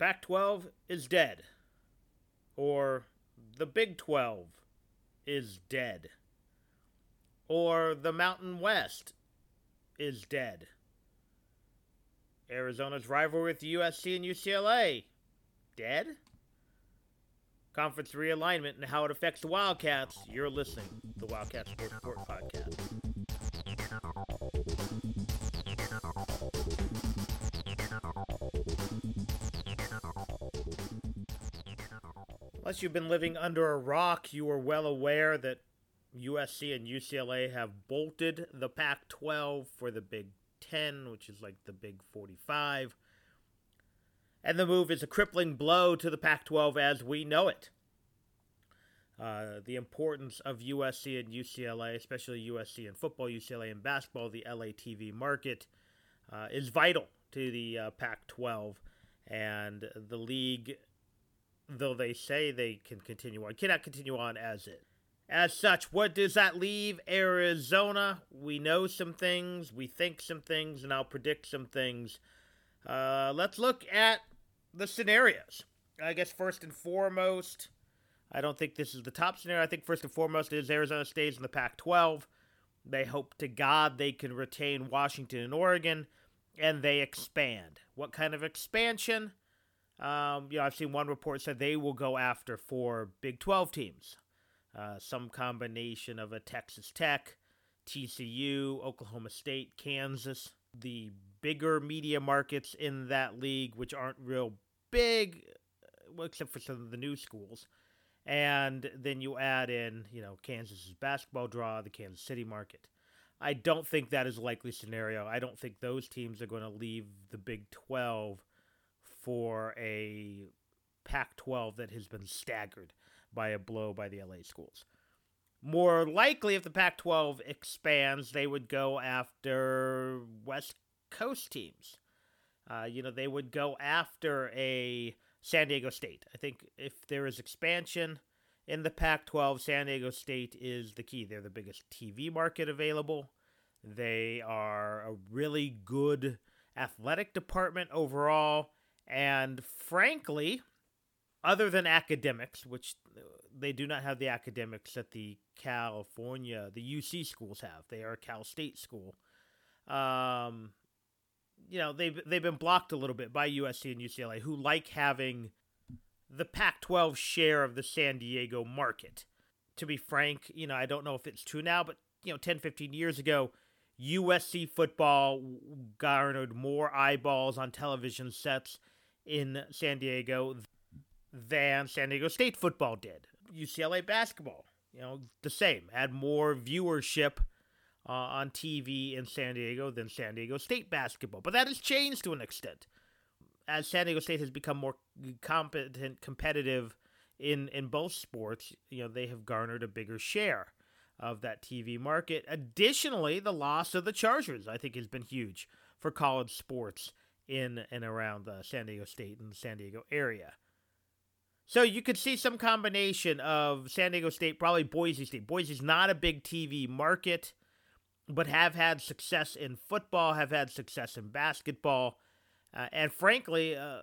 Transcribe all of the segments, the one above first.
Pac 12 is dead. Or the Big 12 is dead. Or the Mountain West is dead. Arizona's rivalry with USC and UCLA dead. Conference realignment and how it affects the Wildcats. You're listening to the Wildcats Sports Report podcast. Unless you've been living under a rock, you are well aware that USC and UCLA have bolted the Pac 12 for the Big 10, which is like the Big 45. And the move is a crippling blow to the Pac 12 as we know it. Uh, the importance of USC and UCLA, especially USC in football, UCLA in basketball, the LA TV market, uh, is vital to the uh, Pac 12. And the league, though they say they can continue on, cannot continue on as is. As such, what does that leave Arizona? We know some things, we think some things, and I'll predict some things. Uh, let's look at the scenarios. I guess first and foremost, I don't think this is the top scenario. I think first and foremost is Arizona stays in the Pac 12. They hope to God they can retain Washington and Oregon, and they expand. What kind of expansion? Um, you know, I've seen one report said they will go after four Big 12 teams. Uh, some combination of a Texas Tech, TCU, Oklahoma State, Kansas. The bigger media markets in that league, which aren't real big, well, except for some of the new schools. And then you add in, you know, Kansas's basketball draw, the Kansas City market. I don't think that is a likely scenario. I don't think those teams are going to leave the Big 12 for a Pac 12 that has been staggered by a blow by the LA schools. More likely, if the Pac 12 expands, they would go after West Coast teams. Uh, you know, they would go after a San Diego State. I think if there is expansion in the Pac 12, San Diego State is the key. They're the biggest TV market available. They are a really good athletic department overall. And frankly, other than academics, which they do not have the academics that the California, the UC schools have, they are a Cal State school. Um, you know they've they've been blocked a little bit by USC and UCLA, who like having the Pac-12 share of the San Diego market. To be frank, you know I don't know if it's true now, but you know 10, 15 years ago, USC football garnered more eyeballs on television sets in San Diego than San Diego State football did. UCLA basketball, you know, the same, had more viewership uh, on TV in San Diego than San Diego State basketball. But that has changed to an extent. As San Diego State has become more competent, competitive in, in both sports, you know, they have garnered a bigger share of that TV market. Additionally, the loss of the Chargers, I think, has been huge for college sports in and around the San Diego State and the San Diego area. So you could see some combination of San Diego State, probably Boise State. Boise's not a big TV market but have had success in football, have had success in basketball, uh, and frankly, uh,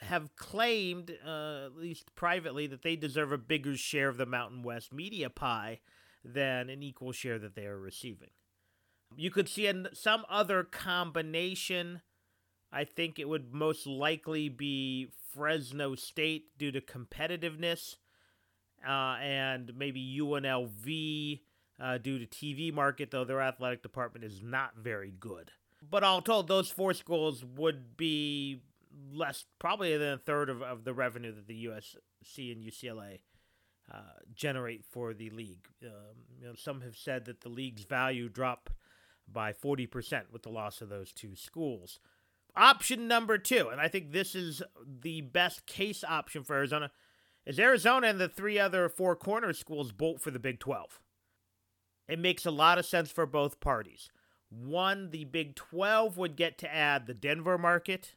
have claimed, uh, at least privately, that they deserve a bigger share of the Mountain West media pie than an equal share that they are receiving. You could see in some other combination. I think it would most likely be Fresno State due to competitiveness, uh, and maybe UNLV uh, due to TV market, though their athletic department is not very good. But all told, those four schools would be less, probably than a third of, of the revenue that the USC and UCLA uh, generate for the league. Um, you know, some have said that the league's value dropped by 40% with the loss of those two schools. Option number two, and I think this is the best case option for Arizona, is Arizona and the three other four corner schools bolt for the Big 12. It makes a lot of sense for both parties. One, the Big 12 would get to add the Denver market,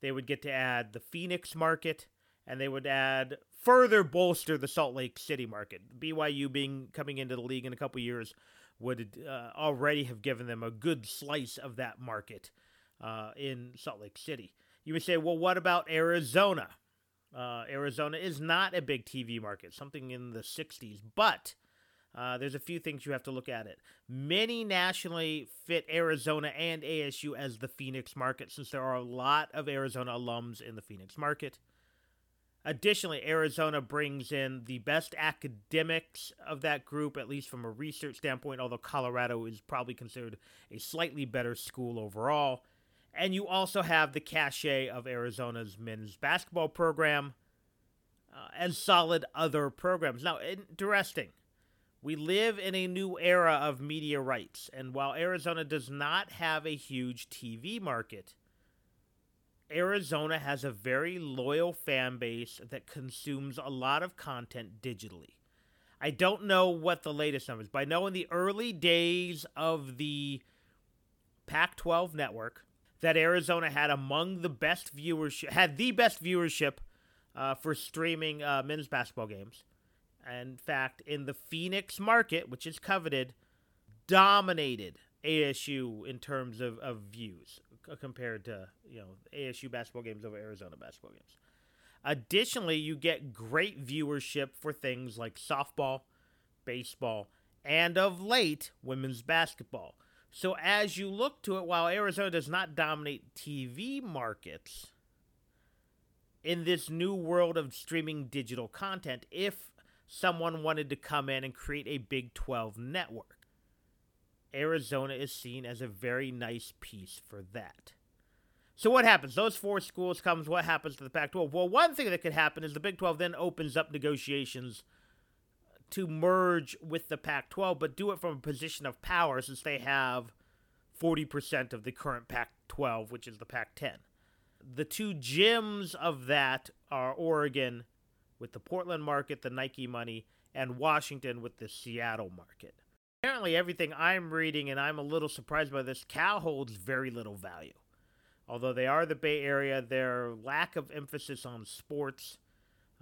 they would get to add the Phoenix market, and they would add further bolster the Salt Lake City market. BYU being coming into the league in a couple years would uh, already have given them a good slice of that market uh, in Salt Lake City. You would say, well, what about Arizona? Uh, Arizona is not a big TV market, something in the 60s, but uh, there's a few things you have to look at it. Many nationally fit Arizona and ASU as the Phoenix market, since there are a lot of Arizona alums in the Phoenix market. Additionally, Arizona brings in the best academics of that group, at least from a research standpoint, although Colorado is probably considered a slightly better school overall. And you also have the cachet of Arizona's men's basketball program uh, and solid other programs. Now, interesting. We live in a new era of media rights, and while Arizona does not have a huge TV market, Arizona has a very loyal fan base that consumes a lot of content digitally. I don't know what the latest numbers, but I know in the early days of the Pac 12 network that Arizona had among the best viewership, had the best viewership uh, for streaming uh, men's basketball games. In fact, in the Phoenix market, which is coveted, dominated ASU in terms of, of views Uh, compared to you know ASU basketball games over Arizona basketball games. Additionally, you get great viewership for things like softball, baseball, and of late, women's basketball. So as you look to it, while Arizona does not dominate TV markets, in this new world of streaming digital content, if someone wanted to come in and create a Big 12 network, Arizona is seen as a very nice piece for that. So what happens? Those four schools comes. What happens to the Pac-12? Well, one thing that could happen is the Big 12 then opens up negotiations to merge with the Pac-12, but do it from a position of power since they have 40% of the current Pac-12, which is the Pac-10. The two gems of that are Oregon with the Portland market, the Nike money, and Washington with the Seattle market apparently everything I'm reading, and I'm a little surprised by this, Cal holds very little value. Although they are the Bay Area, their lack of emphasis on sports,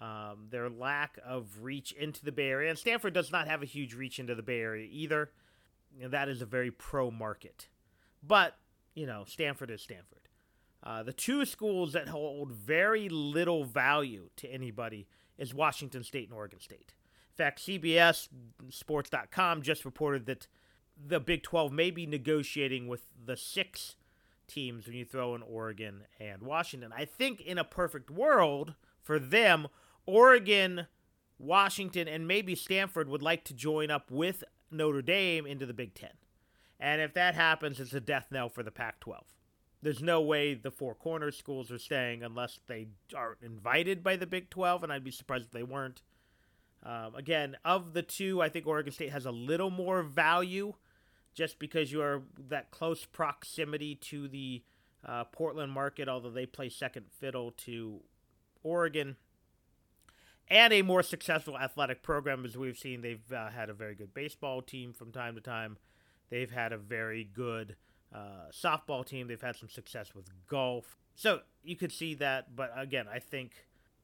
um, their lack of reach into the Bay Area, and Stanford does not have a huge reach into the Bay Area either. That is a very pro market. But, you know, Stanford is Stanford. Uh, the two schools that hold very little value to anybody is Washington State and Oregon State fact, CBS Sports.com just reported that the Big 12 may be negotiating with the six teams when you throw in Oregon and Washington. I think in a perfect world for them, Oregon, Washington, and maybe Stanford would like to join up with Notre Dame into the Big 10. And if that happens, it's a death knell for the Pac 12. There's no way the Four Corners schools are staying unless they aren't invited by the Big 12, and I'd be surprised if they weren't. Um, again, of the two, I think Oregon State has a little more value just because you are that close proximity to the uh, Portland market, although they play second fiddle to Oregon. And a more successful athletic program, as we've seen. They've uh, had a very good baseball team from time to time. They've had a very good uh, softball team. They've had some success with golf. So you could see that. But again, I think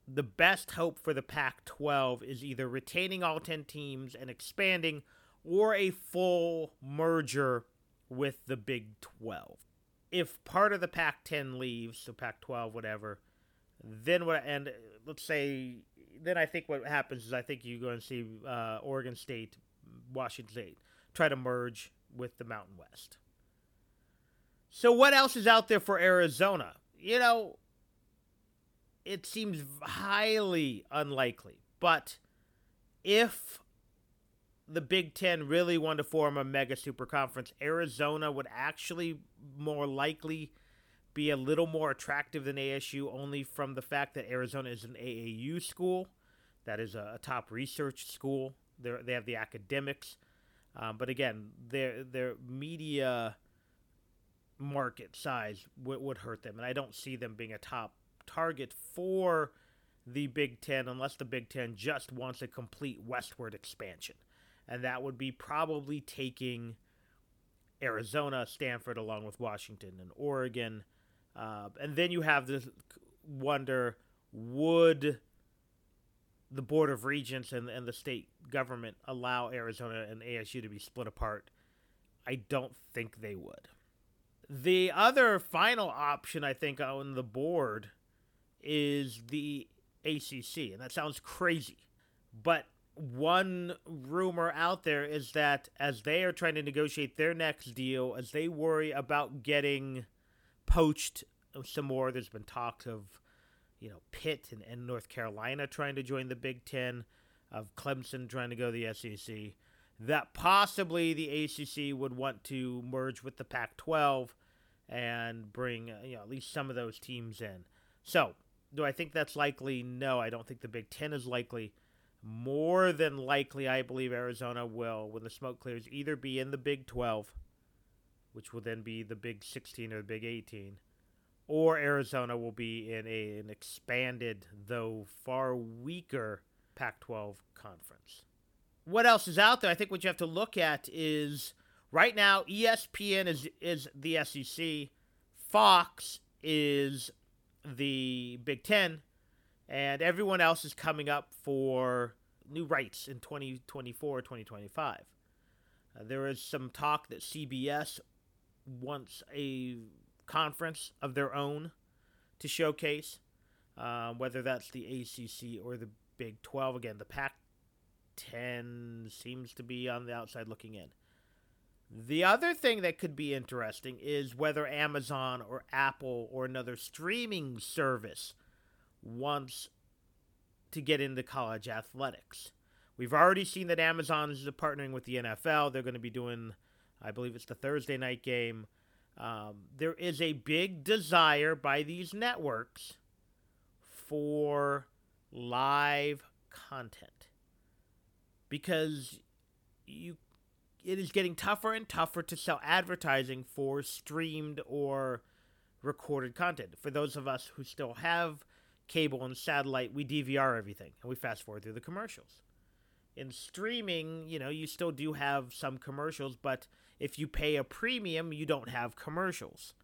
the best hope for the Pac 12 is either retaining all 10 teams and expanding or a full merger with the Big 12. If part of the Pac 10 leaves, so Pac 12, whatever, then what, and let's say, then I think what happens is I think you go and see uh, Oregon State, Washington State try to merge with the Mountain West. So, what else is out there for Arizona? You know, it seems highly unlikely. But if the Big Ten really wanted to form a mega super conference, Arizona would actually more likely be a little more attractive than ASU only from the fact that Arizona is an AAU school. That is a, a top research school. They they have the academics, um, but again, their their media market size w- would hurt them, and I don't see them being a top target for the Big Ten unless the Big Ten just wants a complete westward expansion. And that would be probably taking Arizona, Stanford, along with Washington and Oregon. Uh, and then you have this wonder would the Board of Regents and, and the state government allow Arizona and ASU to be split apart? I don't think they would. The other final option, I think, on the board is the ACC, and that sounds crazy. But one rumor out there is that as they are trying to negotiate their next deal, as they worry about getting poached uh, some more, there's been talk of, you know, Pitt and, and North Carolina trying to join the Big Ten, of Clemson trying to go to the SEC, that possibly the ACC would want to merge with the Pac 12 and bring, uh, you know, at least some of those teams in. So, do I think that's likely? No, I don't think the Big Ten is likely more than likely, I believe Arizona will, when the smoke clears, either be in the Big 12, which will then be the Big 16 or the Big 18, or Arizona will be in a, an expanded, though far weaker, Pac 12 conference. What else is out there? I think what you have to look at is right now, ESPN is, is the SEC, Fox is the Big Ten and everyone else is coming up for new rights in 2024 2025 uh, there is some talk that cbs wants a conference of their own to showcase uh, whether that's the acc or the big 12 again the pac 10 seems to be on the outside looking in the other thing that could be interesting is whether amazon or apple or another streaming service wants to get into college athletics. We've already seen that Amazon is partnering with the NFL. They're going to be doing, I believe it's the Thursday night game. Um, there is a big desire by these networks for live content because you it is getting tougher and tougher to sell advertising for streamed or recorded content. For those of us who still have cable and satellite, we DVR everything and we fast forward through the commercials. In streaming, you know, you still do have some commercials, but if you pay a premium, you don't have commercials.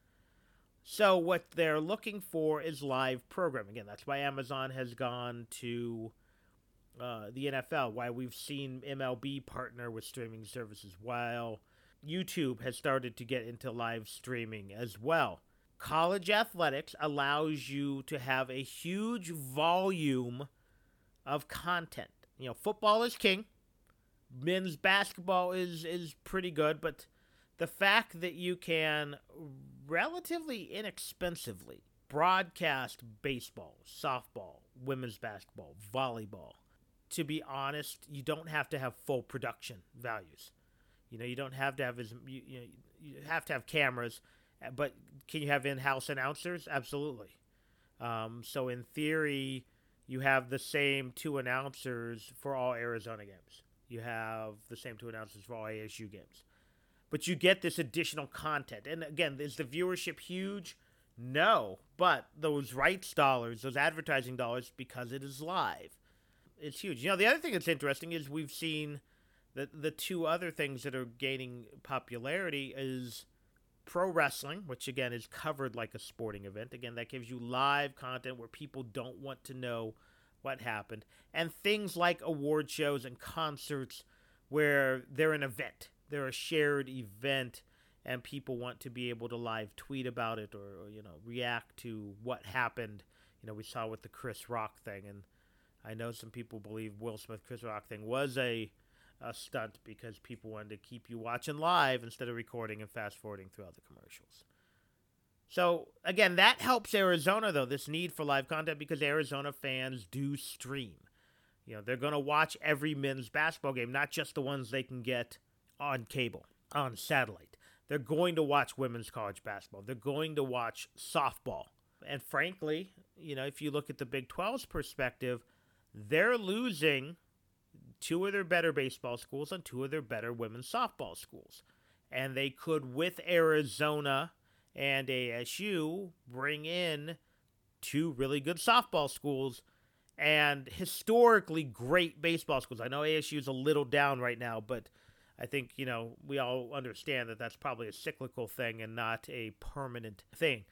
So what they're looking for is live programming. Again, that's why Amazon has gone to uh, the NFL. Why we've seen MLB partner with streaming services. While YouTube has started to get into live streaming as well college athletics allows you to have a huge volume of content. You know, football is king. Men's basketball is is pretty good, but the fact that you can relatively inexpensively broadcast baseball, softball, women's basketball, volleyball. To be honest, you don't have to have full production values. You know, you don't have to have as you, you, know, you have to have cameras but can you have in-house announcers? Absolutely. Um, so in theory, you have the same two announcers for all Arizona games. You have the same two announcers for all ASU games. But you get this additional content. And again, is the viewership huge? No. But those rights dollars, those advertising dollars, because it is live, it's huge. You know, the other thing that's interesting is we've seen that the two other things that are gaining popularity is pro wrestling, which again is covered like a sporting event. Again, that gives you live content where people don't want to know what happened. And things like award shows and concerts where they're an event, they're a shared event, and people want to be able to live tweet about it or, or you know, react to what happened. You know, we saw with the Chris Rock thing, and I know some people believe Will Smith Chris Rock thing was a a stunt because people wanted to keep you watching live instead of recording and fast forwarding throughout the commercials. So again, that helps Arizona though, this need for live content because Arizona fans do stream. You know, they're going to watch every men's basketball game, not just the ones they can get on cable, on satellite. They're going to watch women's college basketball. They're going to watch softball. And frankly, you know, if you look at the Big 12's perspective, they're losing two of their better baseball schools and two of their better women's softball schools. And they could, with Arizona and ASU, bring in two really good softball schools and historically great baseball schools. I know ASU is a little down right now, but I think, you know, we all understand that that's probably a cyclical thing and not a permanent thing.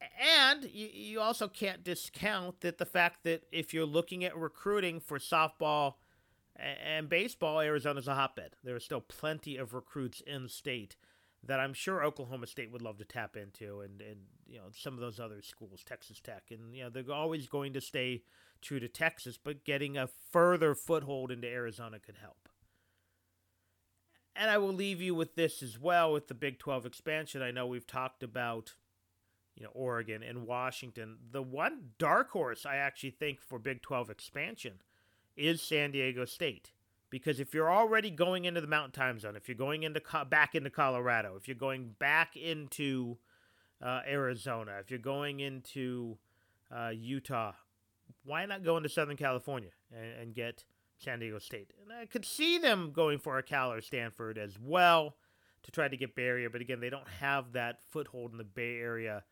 And you, you also can't discount that the fact that if you're looking at recruiting for softball and baseball, Arizona's a hotbed. There are still plenty of recruits in state that I'm sure Oklahoma State would love to tap into, and and you know some of those other schools, Texas Tech, and you know they're always going to stay true to Texas, but getting a further foothold into Arizona could help. And I will leave you with this as well with the Big 12 expansion. I know we've talked about you know Oregon and Washington. The one dark horse I actually think for Big 12 expansion is San Diego State. Because if you're already going into the Mountain Time Zone, if you're going into back into Colorado, if you're going back into uh, Arizona, if you're going into uh, Utah, why not go into Southern California and, and, get San Diego State? And I could see them going for a Cal or Stanford as well to try to get Bay Area, but again, they don't have that foothold in the Bay Area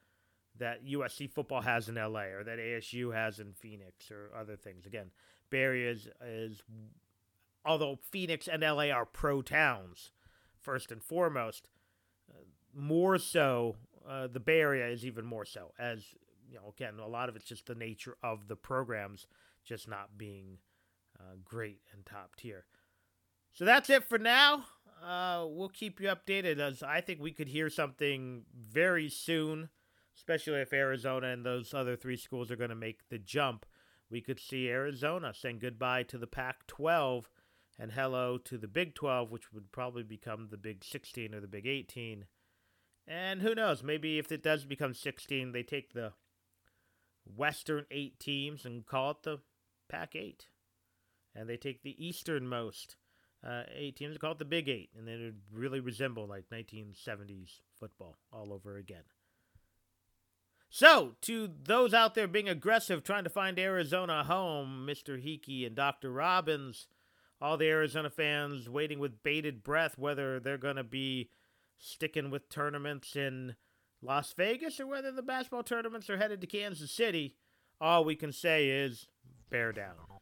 that USC football has in LA or that ASU has in Phoenix or other things. Again, Area is, is although Phoenix and LA are pro towns, first and foremost, uh, more so, uh, the Bay Area is even more so. As, you know, again, a lot of it's just the nature of the programs just not being uh, great and top tier. So that's it for now. Uh, we'll keep you updated as I think we could hear something very soon, especially if Arizona and those other three schools are going to make the jump. We could see Arizona saying goodbye to the Pac 12 and hello to the Big 12, which would probably become the Big 16 or the Big 18. And who knows, maybe if it does become 16, they take the Western eight teams and call it the Pac 8. And they take the easternmost uh, eight teams and call it the Big 8. And then it would really resemble like 1970s football all over again. So, to those out there being aggressive, trying to find Arizona home, Mr. Heeke and Dr. Robbins, all the Arizona fans waiting with bated breath whether they're going to be sticking with tournaments in Las Vegas or whether the basketball tournaments are headed to Kansas City. All we can say is bear down.